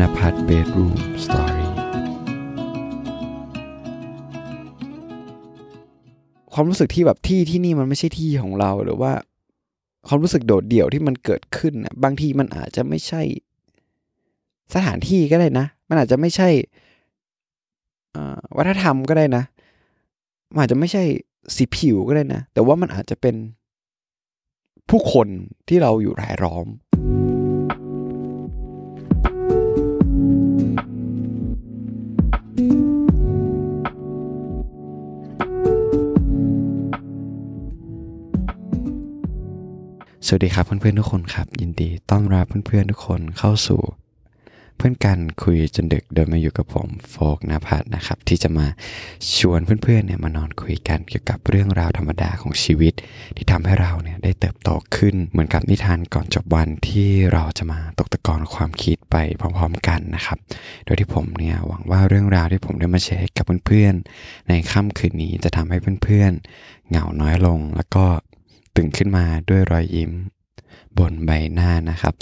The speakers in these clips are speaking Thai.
นภัทรเบดรูมสตอรี่ความรู้สึกที่แบบที่ที่นี่มันไม่ใช่ที่ของเราหรือว่า ความรู้สึกโดดเดี่ยวที่มันเกิดขึ้นนะบางทีมันอาจจะไม่ใช่ สถานที่ก็ได้นะ มันอาจจะไม่ใช่วัฒนธรรมก็ได้นะมันอาจจะไม่ใช่สีผิวก็ได้นะ แต่ว่ามันอาจจะเป็นผู้คนที่เราอยู่รายล้อม สวัสดีครับเพื่อนๆทุกคนครับ ยินดีต้อนรับเพื่อนๆทุกคนเข้าสู่ เพื่อนกันคุยจนดึกโดยมาอยู่กับผมโฟกนาพัฒนะครับ ที่จะมาชวนเพื่อนๆเนี่ยมานอนคุยกันเกี่ยวกับเรื่องราวธรรมดาของชีวิต ที่ทำให้เราเนี่ยได้เติบโตขึ้นเหมือนกับนิทานก่อนจบวันที่เราจะมาตกตะกอนความคิดไปพร้อมๆกันนะครับ โดยที่ผมเนี่ยหวังว่าเรื่องราวที่ผมได้มาแชร์กับเพื่อนๆในค่ำคืนนี้จะทำให้เพื่อนๆเหงาน้อยลงแล้วก็ ตื่นขึ้นมาด้วยรอยยิ้ม บนใบหน้านะครับ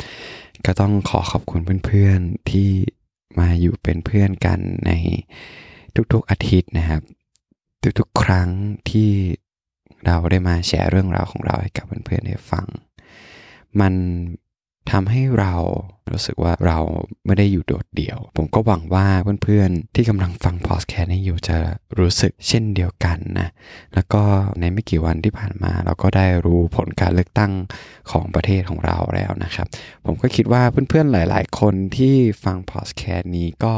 ก็ต้องขอขอบคุณเพื่อนๆที่มาอยู่เป็นเพื่อนกันในทุกๆอาทิตย์นะครับ ทุกๆครั้งที่เราได้มาแชร์เรื่องราวของเราให้กับเพื่อนๆได้ฟัง มัน ทำให้เรารู้สึกว่าเราไม่ได้อยู่โดดเดี่ยว ผมก็หวังว่าเพื่อนๆ ที่กำลังฟังพอสแคสนี้อยู่จะรู้สึกเช่นเดียวกันนะแล้วก็ในไม่กี่วันที่ผ่านมา เราก็ได้รู้ผลการเลือกตั้งของประเทศของเราแล้วนะครับ ผมก็คิดว่าเพื่อนๆหลาย ๆ คนที่ฟังพอสแคสนี้ก็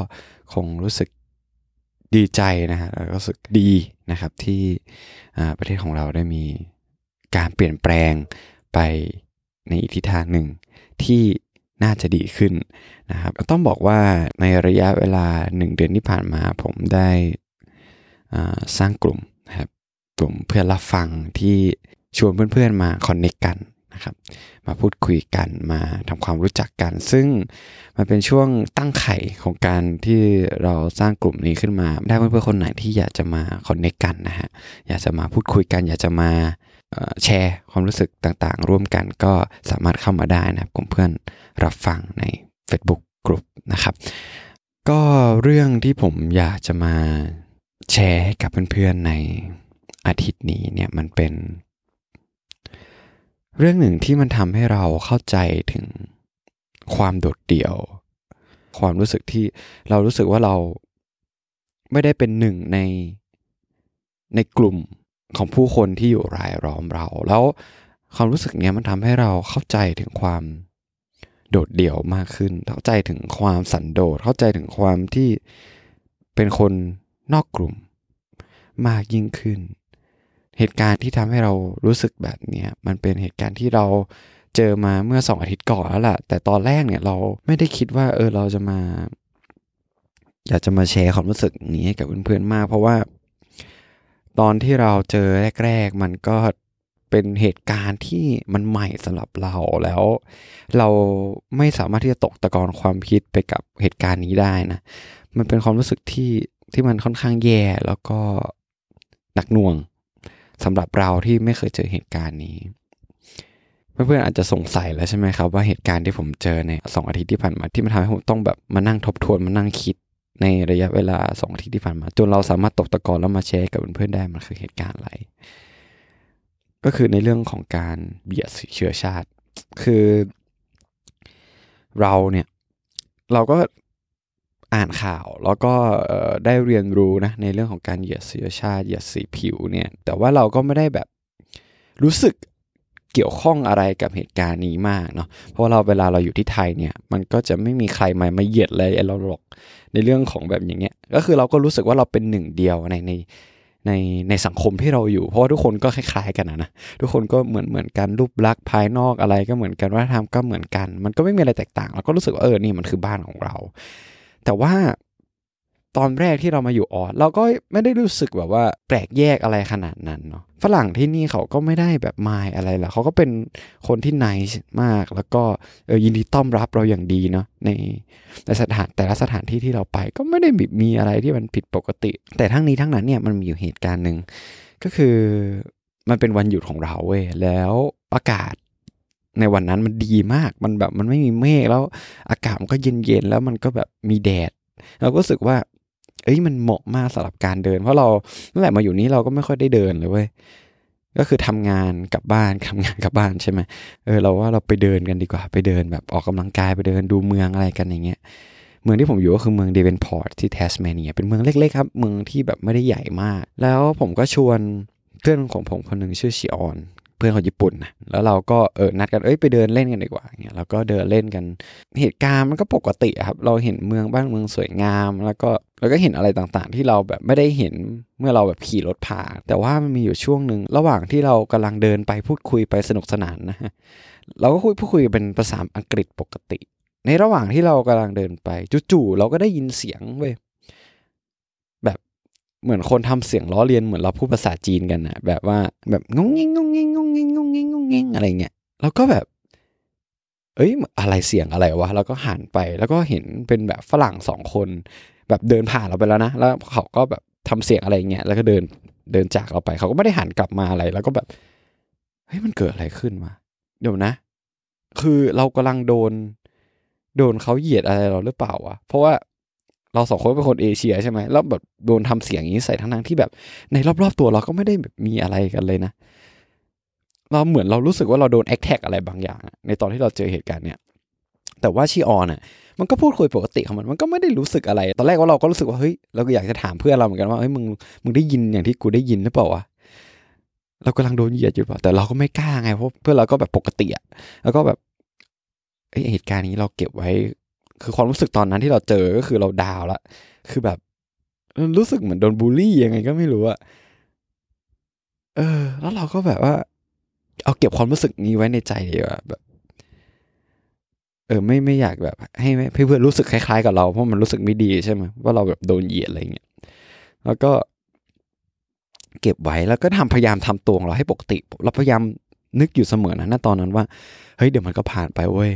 คงรู้สึกดีใจนะฮะแล้วก็รู้สึกดีนะครับที่ประเทศของเราได้มีการเปลี่ยนแปลงไปในอีกทิศทางหนึ่ง ที่น่าจะดีขึ้นนะครับต้องบอกว่าในระยะเวลา 1 เดือนที่ผ่านมาผมได้สร้างกลุ่มนะครับกลุ่มเพื่อรับฟังที่ชวนเพื่อนๆมาคอนเนคกันนะครับมาพูดคุยกันมาทำความรู้จักกัน ซึ่งมันเป็นช่วงตั้งไข่ของการที่เราสร้างกลุ่มนี้ขึ้นมา ได้เพื่อนๆคนไหนที่อยากจะมาคอนเนคกันนะฮะอยากจะมาพูดคุยกัน อยากจะมา แชร์ความรู้สึกต่างๆ ร่วมกันก็สามารถเข้ามาได้นะครับกลุ่มเพื่อนรับฟังใน Facebook กลุ่มนะครับ ก็เรื่องที่ผมอยากจะมาแชร์ให้กับเพื่อนๆในอาทิตย์นี้เนี่ยมันเป็น เรื่องหนึ่งที่มันทำให้เราเข้าใจถึงความโดดเดี่ยว ความรู้สึกที่เรารู้สึกว่าเราไม่ได้เป็นหนึ่งในในกลุ่ม ของผู้คนที่อยู่รายล้อมเรา แล้วความรู้สึกเนี้ยมันทำให้เราเข้าใจถึงความโดดเดี่ยวมากขึ้น เข้าใจถึงความสันโดษ เข้าใจถึงความที่เป็นคนนอกกลุ่มมากยิ่งขึ้น เหตุการณ์ที่ทำให้เรารู้สึกแบบนี้มันเป็นเหตุการณ์ที่เราเจอมาเมื่อสองอาทิตย์ก่อนแล้วล่ะ แต่ตอนแรกเนี่ยเราไม่ได้คิดว่า เออเราจะมา อยากจะมาแชร์ความรู้สึกนี้ให้กับเพื่อนๆมาก เพราะว่า ตอนที่เราเจอแรก ๆ มันก็เป็นเหตุการณ์ที่มันใหม่สำหรับเราแล้ว เราไม่สามารถที่จะตกตะกอนความคิดไปกับเหตุการณ์นี้ได้นะ มันเป็นความรู้สึกที่ที่มันค่อนข้างแย่แล้วก็หนักหน่วงสำหรับเราที่ไม่เคยเจอเหตุการณ์นี้ เพื่อนๆอาจจะสงสัยแล้วใช่ไหมครับว่าเหตุการณ์ที่ผมเจอในสองอาทิตย์ที่ผ่านมาที่มันทำให้ผมต้องแบบมานั่งทบทวนมานั่งคิด ในระยะเวลาสองอาทิตย์ที่ผ่านมา จนเราสามารถตกตะกอนแล้วมาแชร์กับเพื่อนๆได้มันคือเหตุการณ์อะไรก็คือในเรื่องของการเบียดเชื้อชาติ คือเราเนี่ย เราก็อ่านข่าวแล้วก็ได้เรียนรู้นะในเรื่องของการเหยียดเชื้อชาติเหยียดสีผิวเนี่ย แต่ว่าเราก็ไม่ได้แบบรู้สึก เกี่ยวข้องอะไรกับเหตุการณ์นี้มากเนาะเพราะเราเวลาเราอยู่ที่ไทยเนี่ย มันก็จะไม่มีใครมามาเหยียดอะไรเราหรอกในเรื่องของแบบอย่างเงี้ย ก็คือเราก็รู้สึกว่าเราเป็นหนึ่งเดียวในในในในสังคมที่เราอยู่ เพราะว่าทุกคนก็คล้าย ๆ กันนะนะ ทุกคนก็เหมือนเหมือนกันรูปลักษณ์ภายนอกอะไรก็เหมือนกันวัฒนธรรมก็เหมือนกัน มันก็ไม่มีอะไรแตกต่างเราก็รู้สึกว่าเออนี่มันคือบ้านของเรา แต่ว่า ตอนแรกที่เรามาอยู่ออสเราก็ไม่ได้รู้สึกแบบว่าแปลกแยกอะไรขนาดนั้นเนาะฝรั่งที่นี่เขาก็ไม่ได้แบบมายอะไรหรอกเขาก็เป็นคนที่ไนส์มาก แล้วก็เออยินดีต้อนรับเราอย่างดีเนาะในในสถานแต่ละสถานที่ที่เราไปก็ไม่ได้มีอะไรที่มันผิดปกติ แต่ทั้งนี้ทั้งนั้นเนี่ยมันมีอยู่เหตุการณ์หนึ่งก็คือมันเป็นวันหยุดของเราเว้ยแล้วอากาศในวันนั้นมันดีมาก มันแบบมันไม่มีเมฆแล้วอากาศมันก็เย็นๆแล้วมันก็แบบมีแดด เราก็รู้สึกว่า เอ้ยมันเหมาะมากสำหรับการเดิน เพราะเราตั้งแต่มาอยู่นี้เราก็ไม่ค่อยได้เดินเลยเว้ยก็คือทำงานกลับบ้านทำงานกลับบ้านใช่ไหมเออเราว่าเราไปเดินกันดีกว่า ไปเดินแบบออกกำลังกายไปเดินดูเมืองอะไรกันอย่างเงี้ยเมืองที่ผมอยู่ก็คือเมืองเดเวนพอร์ตที่แทสเมเนียเป็นเมืองเล็กๆครับ เมืองที่แบบไม่ได้ใหญ่มาก แล้วผมก็ชวนเพื่อนของผมคนหนึ่งชื่อชิออนเพื่อนคนญี่ปุ่นนะแล้วเราก็เออนัดกันเอ้ยไปเดินเล่นกันดีกว่าเงี้ยแล้วก็เดินเล่นกัน เหตุการณ์มันก็ปกติครับ เราเห็นเมืองบ้านเมืองสวยงาม แล้วก็ แล้วก็เห็นอะไรต่างๆ ที่เราแบบไม่ได้เห็นเมื่อเราแบบขี่รถผ่านแต่ว่ามันมีอยู่ช่วงหนึ่งระหว่างที่เรากำลังเดินไปพูดคุยไปสนุกสนานนะฮะเราก็คุยพูดคุยเป็นภาษาอังกฤษปกติ ในระหว่างที่เรากำลังเดินไปจู่ๆเราก็ได้ยินเสียงเว้ยแบบเหมือนคนทำเสียงล้อเลียนเหมือนเราพูดภาษาจีนกันนะแบบว่าแบบงงเงงงงเงงงงเงงงงเงงงงเงงอะไรเงี้ยแล้วก็แบบเอ้ยอะไรเสียงอะไรวะแล้วก็หันไปแล้วก็เห็นเป็นแบบฝรั่งสองคน แบบเดินผ่านเราไปแล้วนะ แล้วเขาก็แบบทำเสียงอะไรเงี้ยแล้วก็เดินเดินจากเราไป เขาก็ไม่ได้หันกลับมาอะไร แล้วก็แบบเฮ้ยมันเกิดอะไรขึ้นวะเดี๋ยวนะ คือเรากำลังโดน โดนเขาเหยียดอะไรเราหรือเปล่าวะเพราะว่าเราสองคนเป็นคนเอเชียใช่ไหมแล้วแบบโดนทำเสียงอย่างนี้ใส่ทั้งๆที่แบบ ในรอบๆตัวเราก็ไม่ได้แบบมีอะไรกันเลยนะ เราเหมือนเรารู้สึกว่าเราโดน attack อะไรบางอย่าง ในตอนที่เราเจอเหตุการณ์เนี้ย แต่ว่าชิออนอะมันก็พูดคุยปกติของมันมันก็ไม่ได้รู้สึกอะไร ตอนแรกว่าเราก็รู้สึกว่าเฮ้ยเราก็อยากจะถามเพื่อนเราเหมือนกันว่าเฮ้ยมึงมึงได้ยินอย่างที่กูได้ยินหรือเปล่าวะเรากำลังโดนเหยียดอยู่เปล่าแต่เราก็ไม่กล้าไงเพราะเพื่อนเราก็แบบปกติอะแล้วก็แบบเอ้ยเหตุการณ์นี้เราเก็บไว้ คือความรู้สึกตอนนั้นที่เราเจอก็คือเราดาวละคือแบบรู้สึกเหมือนโดนบูลลี่ยังไงก็ไม่รู้อะเออ แล้วเราก็แบบว่า เอาเก็บความรู้สึกนี้ไว้ในใจดีกว่าแบบ เออไม่ไม่อยากแบบ ให้เพื่อนรู้สึกคล้ายๆกับเราเพราะมันรู้สึกไม่ดีใช่ไหมว่าเราแบบโดนเหยียดอะไรเงี้ยแล้วก็ เก็บไว้แล้วก็ทำพยายามทำตัวของเราให้ปกติเราพยายามนึกอยู่เสมอนะณตอนนั้นว่าเฮ้ยเดี๋ยวมันก็ผ่านไปเว้ย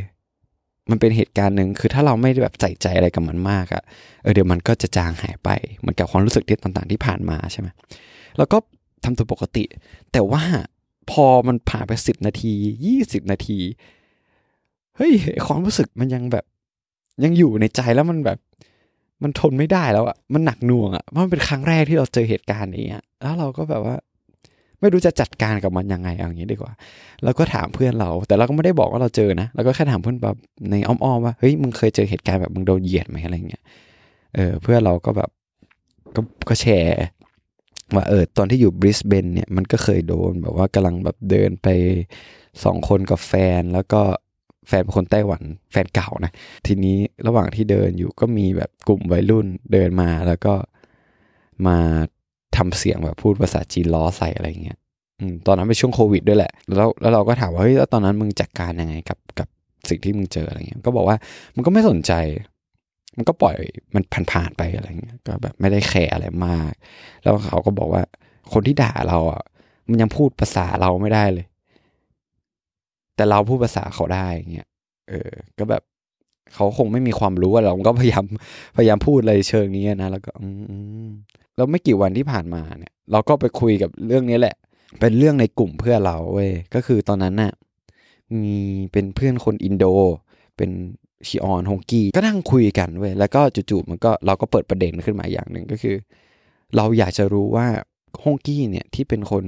มันเป็นเหตุการณ์หนึ่งคือถ้าเราไม่ได้แบบใส่ใจอะไรกับมันมากอะเออเดี๋ยวมันก็จะจางหายไปเหมือนกับความรู้สึกที่ต่างๆที่ผ่านมาใช่ไหมแล้วก็ทำตัวปกติ แต่ว่าพอมันผ่านไปสิบนาทียี่สิบนาที เฮ้ยความรู้สึกมันยังแบบ ยังอยู่ในใจแล้วมันแบบ มันทนไม่ได้แล้วอะมันหนักหน่วงอะเพราะมันเป็นครั้งแรกที่เราเจอเหตุการณ์นี้อะแล้วเราก็แบบว่า ไม่รู้จะจัดการกับมันยังไงเอาอย่างนี้ดีกว่าแล้วก็ถามเพื่อนเรา แต่เราก็ไม่ได้บอกว่าเราเจอนะเราก็แค่ถามเพื่อนแบบในอ้อมๆว่าเฮ้ยมึงเคยเจอเหตุการณ์แบบมึงโดนเหยียดไหมอะไรเงี้ยเออเพื่อนเราก็แบบก็ก็แชร์ว่าเออตอนที่อยู่บริสเบนเนี่ยมันก็เคยโดนแบบว่ากำลังแบบเดินไปสองคนกับแฟนแล้วก็ แฟนเป็นคนไต้หวันแฟนเก่านะ ทีนี้ระหว่างที่เดินอยู่ก็มีแบบกลุ่มวัยรุ่นเดินมาแล้วก็มาทำเสียงแบบพูดภาษาจีนล้อใส่อะไรเงี้ยตอนนั้นเป็นช่วงโควิดด้วยแหละ แล้วแล้วเราก็ถามว่าเฮ้ยแล้วตอนนั้นมึงจัดการยังไงกับกับสิ่งที่มึงเจออะไรเงี้ย ก็บอกว่ามันก็ไม่สนใจ มันก็ปล่อยมันผ่านๆไปอะไรเงี้ย ก็แบบไม่ได้แคร์อะไรมาก แล้วเขาก็บอกว่าคนที่ด่าเราอะมันยังพูดภาษาเราไม่ได้เลย แต่เราพูดภาษาเขาได้เงี้ยเออ ก็แบบเขาคงไม่มีความรู้อะเราก็พยายามพยายามพูดอะไรเชิงนี้นะแล้วก็อืมแล้วไม่กี่วันที่ผ่านมาเนี่ย เราก็ไปคุยกับเรื่องนี้แหละ เป็นเรื่องในกลุ่มเพื่อเราเว้ยก็คือตอนนั้นน่ะมีเป็นเพื่อนคนอินโด เป็นชิออนฮงกี้ก็นั่งคุยกันเว้ยแล้วก็จู่ๆมันก็เราก็เปิดประเด็นขึ้นมาอย่างหนึ่งก็คือ เราอยากจะรู้ว่าฮงกี้เนี่ยที่เป็นคน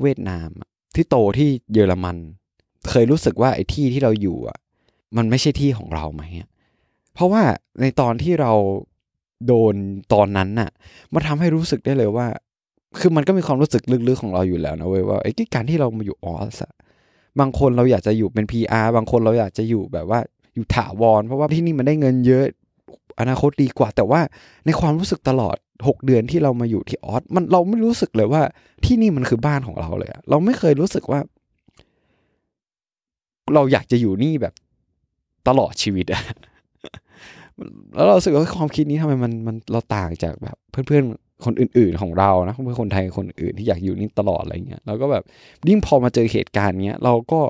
เวียดนามที่โตที่เยอรมัน เคยรู้สึกว่าไอ้ที่ที่เราอยู่อะ มันไม่ใช่ที่ของเราไหมเพราะว่าในตอนที่เราโดนตอนนั้นน่ะ มันทาให้รู้สึกได้เลยว่า คือมันก็มีความรู้สึกลึกๆของเราอยู่แล้วนะเว้ยว่าไอ้การที่เรามาอยู่ออสอะบางคนเราอยากจะอยู่เป็น PR บางคนเราอยากจะอยู่แบบว่าอยู่ถาวร เพราะว่าที่นี่มันได้เงินเยอะอนาคตดีกว่า แต่ว่าในความรู้สึกตลอดหกเดือนที่เรามาอยู่ที่ออสมันเราไม่รู้สึกเลยว่าที่นี่มันคือบ้านของเราเลยเราไม่เคยรู้สึกว่า เราอยากจะอยู่นี่แบบตลอดชีวิตอะแล้วเราสึกว่าความคิดนี้ทำไมมันมันเราต่างจากแบบ เพื่อนๆคนอื่น ๆของเรานะเพื่อนคนไทยคนอื่นที่อยากอยู่นี่ตลอดอะไรเงี้ยเราก็แบบยิ่งพอมาเจอเหตุการณ์เนี้ยเราก็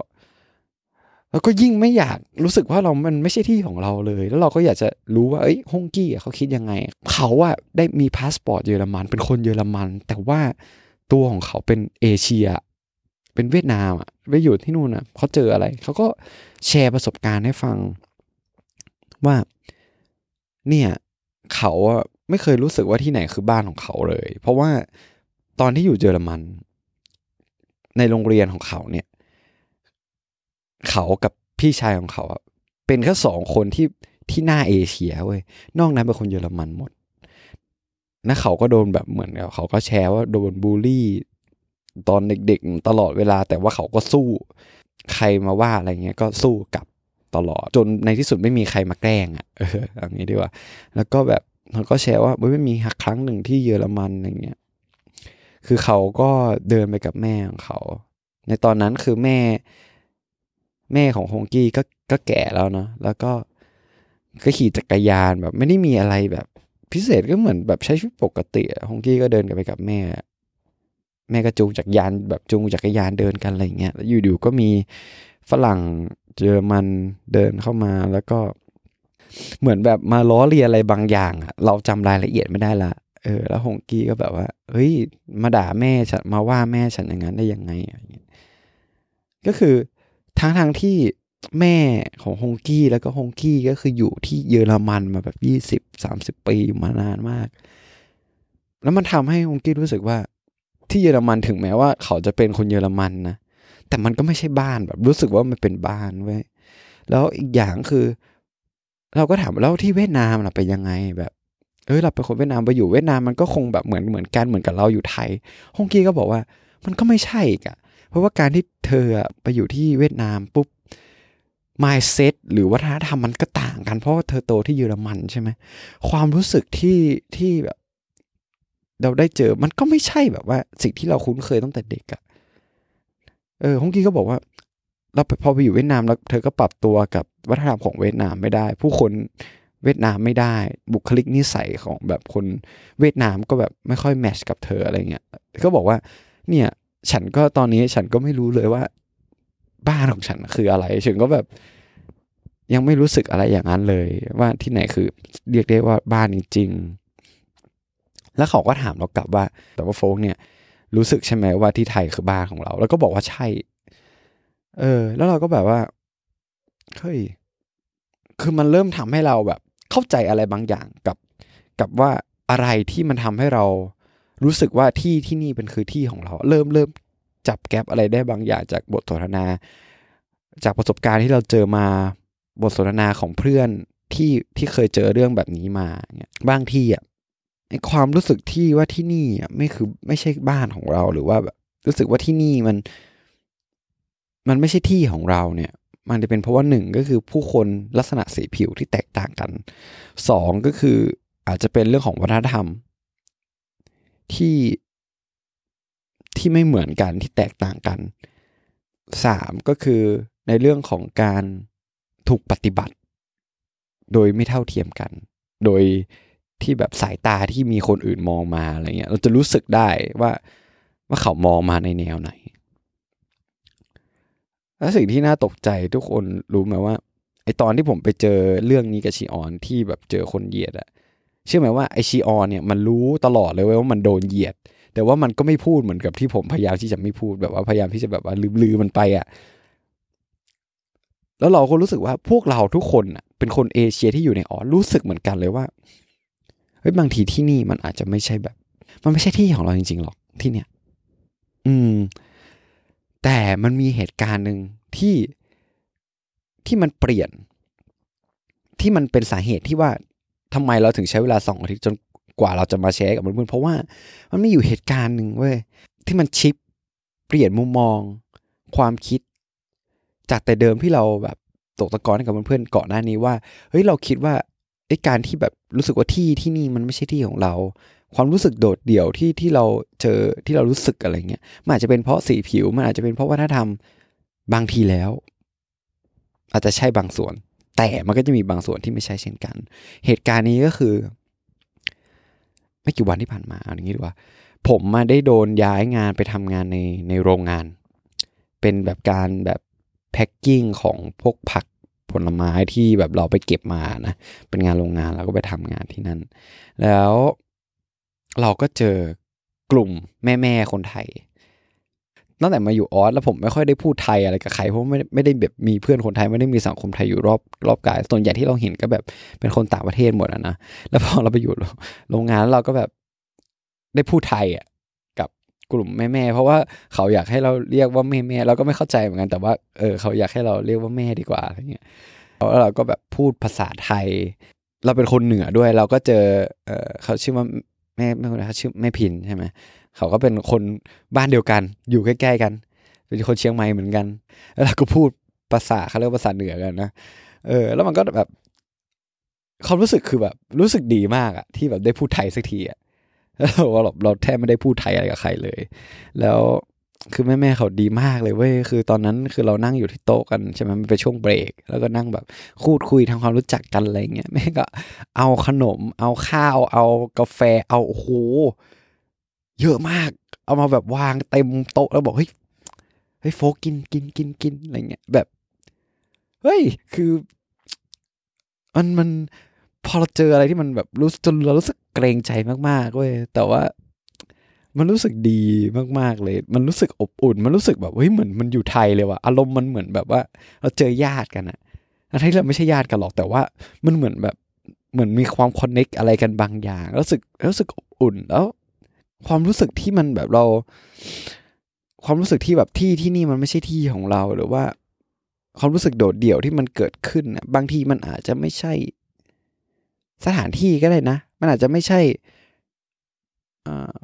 เราก็ยิ่งไม่อยากรู้สึกว่าเรา มันไม่ใช่ที่ของเราเลย แล้วเราก็อยากจะรู้ว่าเอ้ยฮงกี้เขาคิดยังไง เขาอะได้มีพาสปอร์ตเยอรมันเป็นคนเยอรมัน แต่ว่าตัวของเขาเป็นเอเชีย เป็นเวียดนามอะไปอยู่ที่นู่นอะเขาเจออะไร เขาก็แชร์ประสบการณ์ให้ฟัง ว่าเนี่ยเขาอะไม่เคยรู้สึกว่าที่ไหนคือบ้านของเขาเลย เพราะว่าตอนที่อยู่เยอรมัน ในโรงเรียนของเขาเนี่ย เขากับพี่ชายของเขาอะเป็นแค่สองคนที่ที่หน้าเอเชียเว้ยนอกนั้นเป็นคนเยอรมันหมดนะเขาก็โดนแบบเหมือนกับเขาก็แชร์ว่าโดนบูลลี่ ตอนเด็กๆ ตลอดเวลา แต่ว่าเขาก็สู้ ใครมาว่าอะไรเงี้ยก็สู้กลับตลอด จนในที่สุดไม่มีใครมาแกล้งอะเอออย่างนี้ดีกว่า แล้วก็แบบเขาก็แชร์ว่าไม่มีหักครั้งหนึ่งที่เยอรมันอะไรเงี้ยคือเขาก็เดินไปกับแม่ของเขา ในตอนนั้นคือแม่ แม่ของฮงกี้ก็ก็แก่แล้วเนาะแล้วก็ก็ขี่จักรยานแบบ ไม่ได้มีอะไรแบบพิเศษก็เหมือนแบบใช้ชีวิตปกติฮงกี้ก็เดินกันไปกับแม่ แม่ก็จูงจักรยานแบบจูงจักรยานเดินกันอะไรเงี้ยแล้วอยู่ๆก็มีฝรั่งเยอรมันเดินเข้ามาแล้วก็เหมือนแบบมาล้อเลียอะไรบางอย่างอะเราจำรายละเอียดไม่ได้ละเออ แล้วฮงกี้ก็แบบว่าเฮ้ยมาด่าแม่ฉันมาว่าแม่ฉันอย่างนั้นได้ยังไงอะไรเงี้ยก็คือทั้งทางที่แม่ของฮงกี้แล้วก็ฮงกี้ก็คืออยู่ที่เยอรมันมาแบบยี่สิบสามสิบปีมานานมาก แล้วมันทำให้ฮงกี้รู้สึกว่า ที่เยอรมันถึงแม้ว่า เขาจะเป็นคนเยอรมันนะแต่มันก็ไม่ใช่บ้านแบบ รู้สึกว่ามันเป็นบ้านเว้ยแล้วอีกอย่างคือ เราก็ถามแล้วที่เวียดนามล่ะเป็นยังไงแบบเออเราเป็นคนเวียดนามไปอยู่เวียดนามมันก็คงแบบเหมือนเหมือนกันเหมือนกับเราอยู่ไทยฮงกี้ก็บอกว่า มันก็ไม่ใช่กะเพราะว่าการที่เธอไปอยู่ที่เวียดนามปุ๊บ mindset หรือวัฒนธรรมมันก็ต่างกันเพราะว่าเธอโตที่เยอรมันใช่ไหมความรู้สึกที่ที่แบบ เราได้เจอมันก็ไม่ใช่แบบว่า สิ่งที่เราคุ้นเคยตั้งแต่เด็กอะเออฮงกี้ก็บอกว่า เราพอไปอยู่เวียดนามแล้วเธอก็ปรับตัวกับวัฒนธรรมของเวียดนามไม่ได้ ผู้คนเวียดนามไม่ได้ บุคลิกนิสัยของแบบคนเวียดนามก็แบบไม่ค่อยแมชกับเธออะไรเงี้ยก็บอกว่า เนี่ย ฉันก็ตอนนี้ฉันก็ไม่รู้เลยว่า บ้านของฉันคืออะไรฉันก็แบบ ยังไม่รู้สึกอะไรอย่างนั้นเลย ว่าที่ไหนคือ เรียกได้ว่าบ้านจริงๆ แล้วเขาก็ถามเรากลับว่า แต่ว่าโฟกเนี่ย รู้สึกใช่ไหมว่าที่ไทยคือบ้านของเรา แล้วก็บอกว่าใช่ เออ แล้วเราก็แบบว่าเฮ้ยคือมันเริ่มทำให้เราแบบ เข้าใจอะไรบางอย่างกับ กับว่าอะไรที่มันทำให้เรารู้สึกว่าที่ที่นี่เป็นคือที่ของเรา เริ่มเริ่มจับแก๊ปอะไรได้บางอย่างจากบทสนทนา จากประสบการณ์ที่เราเจอมาบทสนทนาของเพื่อนที่ที่เคยเจอเรื่องแบบนี้มาเนี่ยบางทีอะ ความรู้สึกที่ว่าที่นี่อะไม่คือไม่ใช่บ้านของเราหรือว่าแบบรู้สึกว่าที่นี่มัน มันไม่ใช่ที่ของเราเนี่ย มันจะเป็นเพราะว่าหนึ่งก็คือผู้คนลักษณะสีผิวที่แตกต่างกันสองก็คืออาจจะเป็นเรื่องของวัฒนธรรม ที่ที่ไม่เหมือนกันที่แตกต่างกันสามก็คือในเรื่องของการถูกปฏิบัติ โดยไม่เท่าเทียมกัน โดย ที่แบบสายตาที่มีคนอื่นมองมาอะไรเงี้ย เราจะรู้สึกได้ว่าว่าเขามองมาในแนวไหน และสิ่งที่น่าตกใจทุกคนรู้ไหมว่าไอตอนที่ผมไปเจอเรื่องนี้กับชีออนที่แบบเจอคนเหยียดอะเชื่อไหมว่าไอชีออนเนี่ยมันรู้ตลอดเลยว่ามันโดนเหยียด แต่ว่ามันก็ไม่พูดเหมือนกับที่ผมพยายามที่จะไม่พูดแบบว่าพยายามที่จะแบบว่าลืมๆมันไปอะแล้วเราก็รู้สึกว่าพวกเราทุกคนอะเป็นคนเอเชียที่อยู่ในออรู้สึกเหมือนกันเลยว่า เฮ้ยบางทีที่นี่มันอาจจะไม่ใช่แบบ มันไม่ใช่ที่ของเราจริงๆหรอกที่เนี่ย อืม แต่มันมีเหตุการณ์หนึ่งที่ที่มันเปลี่ยน ที่มันเป็นสาเหตุที่ว่าทำไมเราถึงใช้เวลาสองอาทิตย์จนกว่าเราจะมาแชร์กับเพื่อนเพราะว่ามันมีอยู่เหตุการณ์หนึ่งเว้ยที่มันชิปเปลี่ยนมุมมอง ความคิด จากแต่เดิมที่เราแบบตกตะกอนกับเพื่อนๆก่อนหน้านี้ว่าเฮ้ยเราคิดว่า ไอ้การที่แบบรู้สึกว่าที่ที่นี่มันไม่ใช่ที่ของเรา ความรู้สึกโดดเดี่ยวที่ที่เราเจอที่เรารู้สึกอะไรเงี้ยมันอาจจะเป็นเพราะสีผิวมันอาจจะเป็นเพราะวัฒนธรรมบางทีแล้ว อาจจะใช่บางส่วน แต่มันก็จะมีบางส่วนที่ไม่ใช่เช่นกัน เหตุการณ์นี้ก็คือ ไม่กี่วันที่ผ่านมาอย่างนี้ดีกว่า ผมมาได้โดนย้ายงานไปทำงานในในโรงงาน เป็นแบบการแบบแพ็คกิ้งของพวกผัก ผลไม้ที่แบบเราไปเก็บมานะเป็นงานโรงงานแล้วก็ไปทำงานที่นั่น แล้วเราก็เจอกลุ่มแม่แม่คนไทยตั้งแต่มาอยู่ออสแล้วผมไม่ค่อยได้พูดไทยอะไรกับใครเพราะไม่ไม่ได้แบบมีเพื่อนคนไทยไม่ได้มีสังคมไทยอยู่รอบรอบกายส่วนใหญ่ที่เราเห็นก็แบบเป็นคนต่างประเทศหมดอะนะแล้วพอเราไปอยู่โรงงานเราก็แบบได้พูดไทยอะ กลุ่มแม่ๆเพราะว่าเขาอยากให้เราเรียกว่าแม่แม่เราก็ไม่เข้าใจเหมือนกันแต่ว่าเออเขาอยากให้เราเรียกว่าแม่ดีกว่าอะไรเงี้ยแล้วเราก็แบบพูดภาษาไทย เราเป็นคนเหนือด้วย เราก็เจอเออเขาชื่อว่าแม่แม่คนนเขาชื่อแม่พินใช่ไหมเขาก็เป็นคนบ้านเดียวกัน อยู่ใกล้ๆกันเป็นคนเชียงใหม่เหมือนกัน แล้วเราก็พูดภาษาเขาเรียกภาษาเหนือกันนะเออ แล้วมันก็แบบความรู้สึกคือแบบรู้สึกดีมากอะที่แบบได้พูดไทยสักทีอะ แล้วเราเราแทบไม่ได้พูดไทยอะไรกับใครเลย แล้วคือแม่แม่เขาดีมากเลยเว้ยคือตอนนั้นคือเรานั่งอยู่ที่โต๊ะกันใช่ไหมมันเป็นช่วงเบรก แล้วก็นั่งแบบคูดคุยทำความรู้จักกันอะไรเงี้ยแม่ก็เอาขนม เอาข้าว เอากาแฟ เอาโอ้โหเยอะมาก เอามาแบบวางเต็มโต๊ะแล้วบอกเฮ้ยเฮ้ยโฟกินกินกินกินอะไรเงี้ยแบบเฮ้ยคือมันมันพอเราเจออะไรที่มันแบบรู้จนเรารู้สึก เกรงใจมากๆเว้ยแต่ว่ามันรู้สึกดีมากๆเลย มันรู้สึกอบอุ่น มันรู้สึกแบบเฮ้ยเหมือนมันอยู่ไทยเลยว่ะ อารมณ์มันเหมือนแบบว่า เราเจอญาติกันอะทั้งที่เราไม่ใช่ญาติกันหรอก แต่ว่ามันเหมือนแบบเหมือนมีความคอนเน็กอะไรกันบางอย่าง รู้สึกรู้สึกอบอุ่น แล้ว ความรู้สึกที่มันแบบเรา ความรู้สึกที่แบบที่ที่นี่มันไม่ใช่ที่ของเราหรือว่า ความรู้สึกโดดเดี่ยวที่มันเกิดขึ้นบางทีมันอาจจะไม่ใช่ สถานที่ก็ได้นะ มันอาจจะไม่ใช่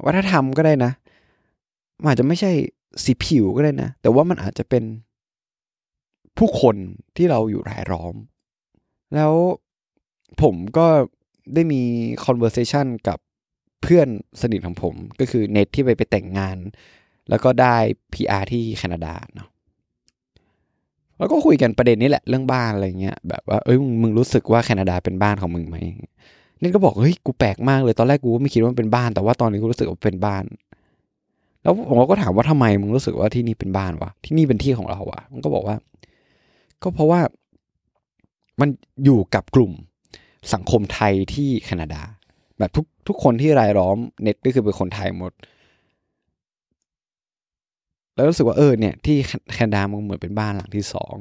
วัฒนธรรมก็ได้นะมันอาจจะไม่ใช่สีผิวก็ได้นะ แต่ว่ามันอาจจะเป็นผู้คนที่เราอยู่รายล้อม แล้วผมก็ได้มี conversation กับเพื่อนสนิทของผม ก็คือเน็ตที่ไปไปแต่งงาน แล้วก็ได้ PR ที่แคนาดาเนาะ แล้วก็คุยกันประเด็นนี้แหละเรื่องบ้านอะไรเงี้ยแบบว่าเอ้ยมึงรู้สึกว่าแคนาดาเป็นบ้านของมึงไหมนี่ก็บอกเฮ้ยกูแปลกมากเลยตอนแรกกูก็ไม่คิดว่าเป็นบ้าน แต่ว่าตอนนี้กูรู้สึกว่าเป็นบ้าน แล้วผมก็ถามว่าทำไมมึงรู้สึกว่าที่นี่เป็นบ้านวะที่นี่เป็นที่ของเราวะมันก็บอกว่า ก็เพราะว่ามันอยู่กับกลุ่มสังคมไทยที่แคนาดา แบบทุกทุกคนที่รายล้อมเน็ตก็คือเป็นคนไทยหมด แล้วรู้สึกว่าเออเนี่ยที่แคนาดามันเหมือนเป็นบ้านหลังที่สอง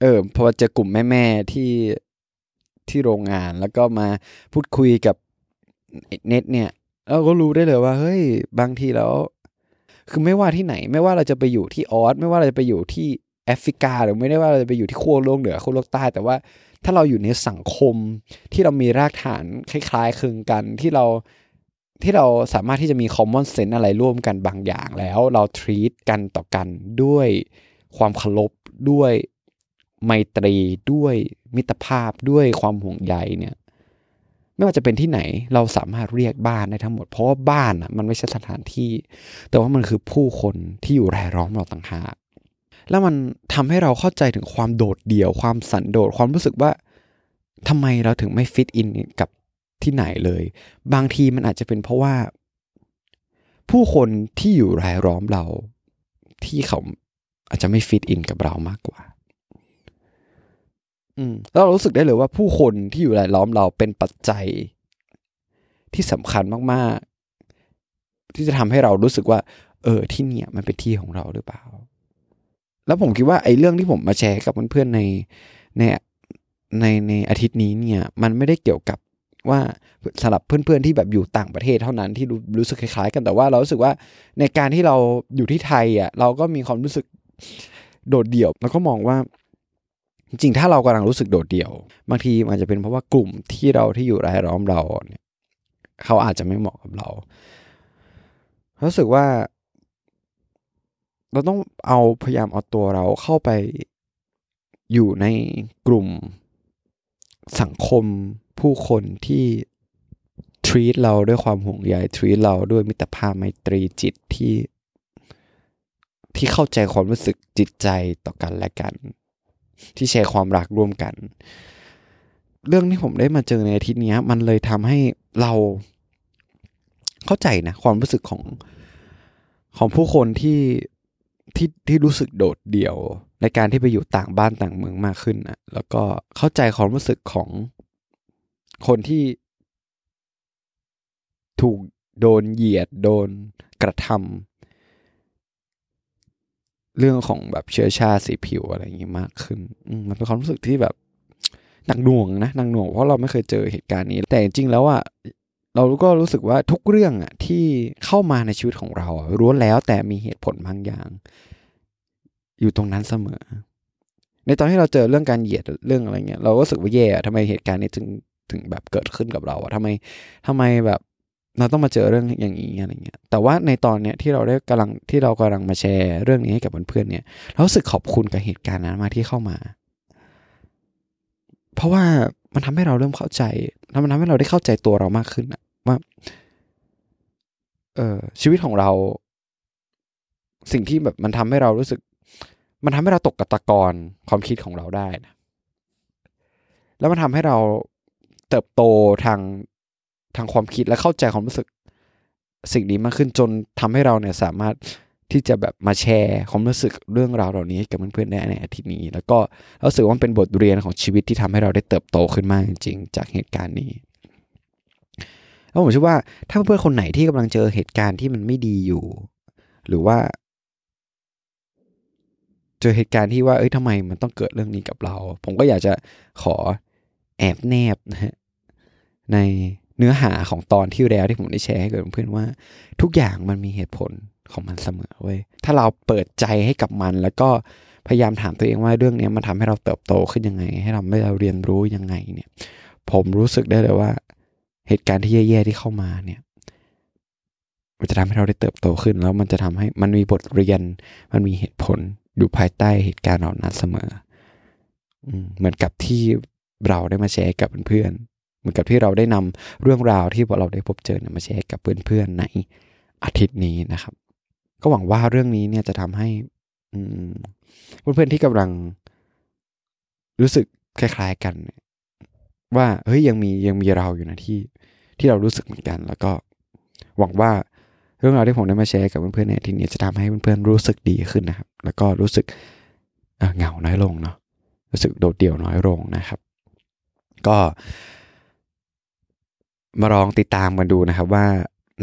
เออพอเจอกลุ่มแม่ๆที่ที่โรงงานแล้วก็มาพูดคุยกับเน็ตเนี่ยเราก็รู้ได้เลยว่า เฮ้ยบางทีแล้ว คือไม่ว่าที่ไหน ไม่ว่าเราจะไปอยู่ที่ออสไม่ว่าเราจะไปอยู่ที่แอฟริกาหรือไม่ได้ว่าเราจะไปอยู่ที่ขั้วโลกเหนือขั้วโลกใต้ แต่ว่าถ้าเราอยู่ในสังคมที่เรามีรากฐานคล้ายๆคลึงกันที่เรา ที่เราสามารถที่จะมีคอมมอนเซนส์อะไรร่วมกันบางอย่างแล้วเราทรีตกันต่อกันด้วยความเคารพด้วยไมตรีด้วยมิตรภาพด้วยความห่วงใยเนี่ยไม่ว่าจะเป็นที่ไหนเราสามารถเรียกบ้านได้ทั้งหมด เพราะว่าบ้านอะมันไม่ใช่สถานที่ แต่ว่ามันคือผู้คนที่อยู่รายล้อมเราต่างหากแล้วมันทำให้เราเข้าใจถึงความโดดเดี่ยวความสันโดษความรู้สึกว่าทำไมเราถึงไม่ฟิตอินกับ ที่ไหนเลย บางทีมันอาจจะเป็นเพราะว่า ผู้คนที่อยู่รายล้อมเรา ที่เขาอาจจะไม่ฟิตอินกับเรามากกว่า อืมเรารู้สึกได้เลยว่าผู้คนที่อยู่รายล้อมเราเป็นปัจจัย ที่สำคัญมากๆ ที่จะทำให้เรารู้สึกว่า เออที่เนี่ย มันเป็นที่ของเราหรือเปล่า แล้วผมคิดว่าไอ้เรื่องที่ผมมาแชร์กับเพื่อนๆในในในในอาทิตย์นี้เนี่ย มันไม่ได้เกี่ยวกับ ว่าสำหรับเพื่อนๆที่แบบอยู่ต่างประเทศเท่านั้นที่รู้รู้สึกคล้ายๆ กันแต่ว่าเรารู้สึกว่าในการที่เราอยู่ที่ไทยอะเราก็มีความรู้สึกโดดเดี่ยว แล้วก็มองว่า จริงๆ ถ้าเรากำลังรู้สึกโดดเดี่ยว บางทีอาจจะเป็นเพราะว่ากลุ่มที่เราที่อยู่รายล้อมเราเนี่ยเขาอาจจะไม่เหมาะกับเรารู้สึกว่า เราต้องเอาพยายามเอาตัวเราเข้าไปอยู่ในกลุ่มสังคม ผู้คนที่ทรีตเราด้วยความห่วงใยทรีตเราด้วยมิตรภาพไมตรีจิตที่ ที่เข้าใจความรู้สึกจิตใจต่อกันและกัน ที่แชร์ความรักร่วมกัน เรื่องที่ผมได้มาเจอในอาทิตย์นี้มันเลยทำให้เราเข้าใจนะความรู้สึกของของผู้คนที่ที่ที่รู้สึกโดดเดี่ยว ในการที่ไปอยู่ต่างบ้านต่างเมืองมากขึ้นนะแล้วก็เข้าใจความรู้สึกของ คนที่ถูกโดนเหยียดโดนกระทเรื่องของแบบเชื้อชาติสีผิวอะไรอย่างงี้มากขึ้นมันเป็นความรู้สึกที่แบบหนักหน่วงนะหนักหน่วงเพราะเราไม่เคยเจอเหตุการณ์นี้ แต่จริงแล้วอะเราก็รู้สึกว่าทุกเรื่องอะที่เข้ามาในชีวิตของเรารู้แล้วแต่มีเหตุผลบางอย่าง อยู่ตรงนั้นเสมอ ในตอนที่เราเจอเรื่องการเหยียดเรื่องอะไรเงี้ยเราก็รู้สึกว่าแย่ทำไมเหตุการณ์นี้ถึง ถึงแบบเกิดขึ้นกับเราอะทำไมทำไมแบบเราต้องมาเจอเรื่องอย่างนี้อะไรเงี้ย แต่ว่าในตอนเนี้ยที่เราได้กำลังที่เรากำลังมาแชร์เรื่องนี้ให้กับเพื่อนๆเนี่ยเรารู้สึกขอบคุณกับเหตุการณ์นั้นมาที่เข้ามา เพราะว่ามันทำให้เราเริ่มเข้าใจแล้วมันทำให้เราได้เข้าใจตัวเรามากขึ้นอะว่า เออชีวิตของเรา สิ่งที่แบบมันทำให้เรารู้สึก มันทำให้เราตกกตะกอนความคิดของเราได้นะแล้วมันทำให้เรา เติบโตทางทางความคิดและเข้าใจความรู้สึกสิ่งนี้มากขึ้นจนทำให้เราเนี่ยสามารถที่จะแบบมาแชร์ความรู้สึกเรื่องราวเหล่านี้กับเพื่อนๆได้ในอาทิตย์นี้ แล้วก็รู้สึกว่าเป็นบทเรียนของชีวิตที่ทำให้เราได้เติบโตขึ้นมากจริงๆ จากเหตุการณ์นี้แล้วผมเชื่อว่าถ้าเพื่อนๆคนไหนที่กำลังเจอเหตุการณ์ที่มันไม่ดีอยู่ หรือว่า เจอเหตุการณ์ที่ว่าเอ้ยทำไมมันต้องเกิดเรื่องนี้กับเรา ผมก็อยากจะขอแอบแนบนะฮะ ในเนื้อหาของตอนที่แล้วที่ผมได้แชร์ให้กับเพื่อนว่า ทุกอย่างมันมีเหตุผลของมันเสมอเว้ยถ้าเราเปิดใจให้กับมัน แล้วก็พยายามถามตัวเองว่าเรื่องนี้มันทำให้เราเติบโตขึ้นยังไง ให้เราไม่เราเรียนรู้ยังไงเนี่ย ผมรู้สึกได้เลยว่า เหตุการณ์ที่แย่ๆที่เข้ามาเนี่ย มันจะทำให้เราได้เติบโตขึ้น แล้วมันจะทำให้มันมีบทเรียน มันมีเหตุผลอยู่ภายใต้เหตุการณ์เหล่านั้นเสมอเหมือนกับที่เราได้มาแชร์กับเพื่อน เหมือนกับที่เราได้นำเรื่องราวที่เราได้พบเจอมาแชร์กับเพื่อนๆในอาทิตย์นี้นะครับ ก็หวังว่าเรื่องนี้เนี่ยจะทำให้เพื่อนๆที่กำลังรู้สึกคล้ายๆกันว่าเฮ้ยยังมียังมีเราอยู่นะที่ที่เรารู้สึกเหมือนกัน แล้วก็หวังว่าเรื่องราวที่ผมได้มาแชร์กับเพื่อนๆในทีนี้จะทำให้เพื่อนๆรู้สึกดีขึ้นนะครับ แล้วก็รู้สึกเหงาน้อยลงเนาะรู้สึกโดดเดี่ยวน้อยลงนะครับ ก็ มาลองติดตามกันดูนะครับว่า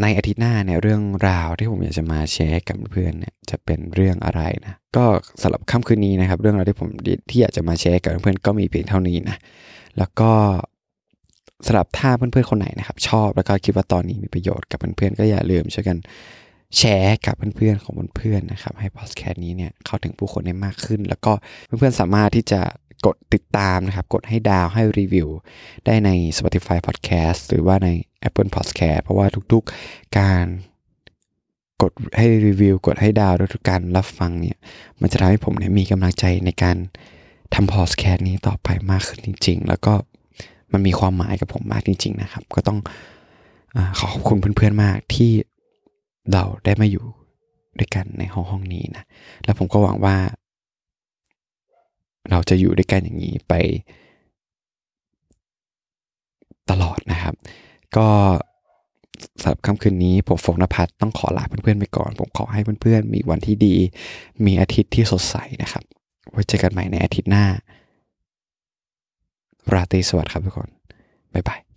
ในอาทิตย์หน้าเนี่ยเรื่องราวที่ผมอยากจะมาแชร์กับเพื่อนเนี่ยจะเป็นเรื่องอะไรนะก็สำหรับค่ำคืนนี้นะครับ เรื่องราวที่ผมที่อยากจะมาแชร์กับเพื่อนก็มีเพียงเท่านี้นะแล้วก็สำหรับถ้าเพื่อนๆคนไหนนะครับ ชอบแล้วก็คิดว่าตอนนี้มีประโยชน์กับเพื่อนๆก็อย่าลืมช่วยกันแชร์กับเพื่อนๆของเพื่อนๆนะครับ ให้พอดแคสต์นี้เนี่ยเข้าถึงผู้คนได้มากขึ้น แล้วก็เพื่อนๆสามารถที่จะ กดติดตามนะครับ กดให้ดาวให้รีวิว ได้ใน Spotify Podcast หรือว่าใน Apple Podcast เพราะว่าทุกๆการกดให้รีวิว กดให้ดาวทุกการรับฟังเนี่ย มันจะทำให้ผมเนี่ยมีกำลังใจในการทำพอดแคสต์นี้ต่อไปมากขึ้นจริง ๆ แล้วก็มันมีความหมายกับผมมากจริง ๆ นะครับ ก็ต้องอขอขอบคุณเพื่อนๆมากที่เราได้มาอยู่ด้วยกันในห้องห้องนี้นะ แล้วผมก็หวังว่า เราจะอยู่ด้วยกันอย่างนี้ไปตลอดนะครับ ก็สำหรับค่ำคืนนี้ผมฝงนภัทรต้องขอลาเพื่อนๆไปก่อน ผมขอให้เพื่อนๆ มีวันที่ดี มีอาทิตย์ที่สดใสนะครับไว้เจอกันใหม่ในอาทิตย์หน้า ราตรีสวัสดิ์ครับทุกคน บ๊ายบาย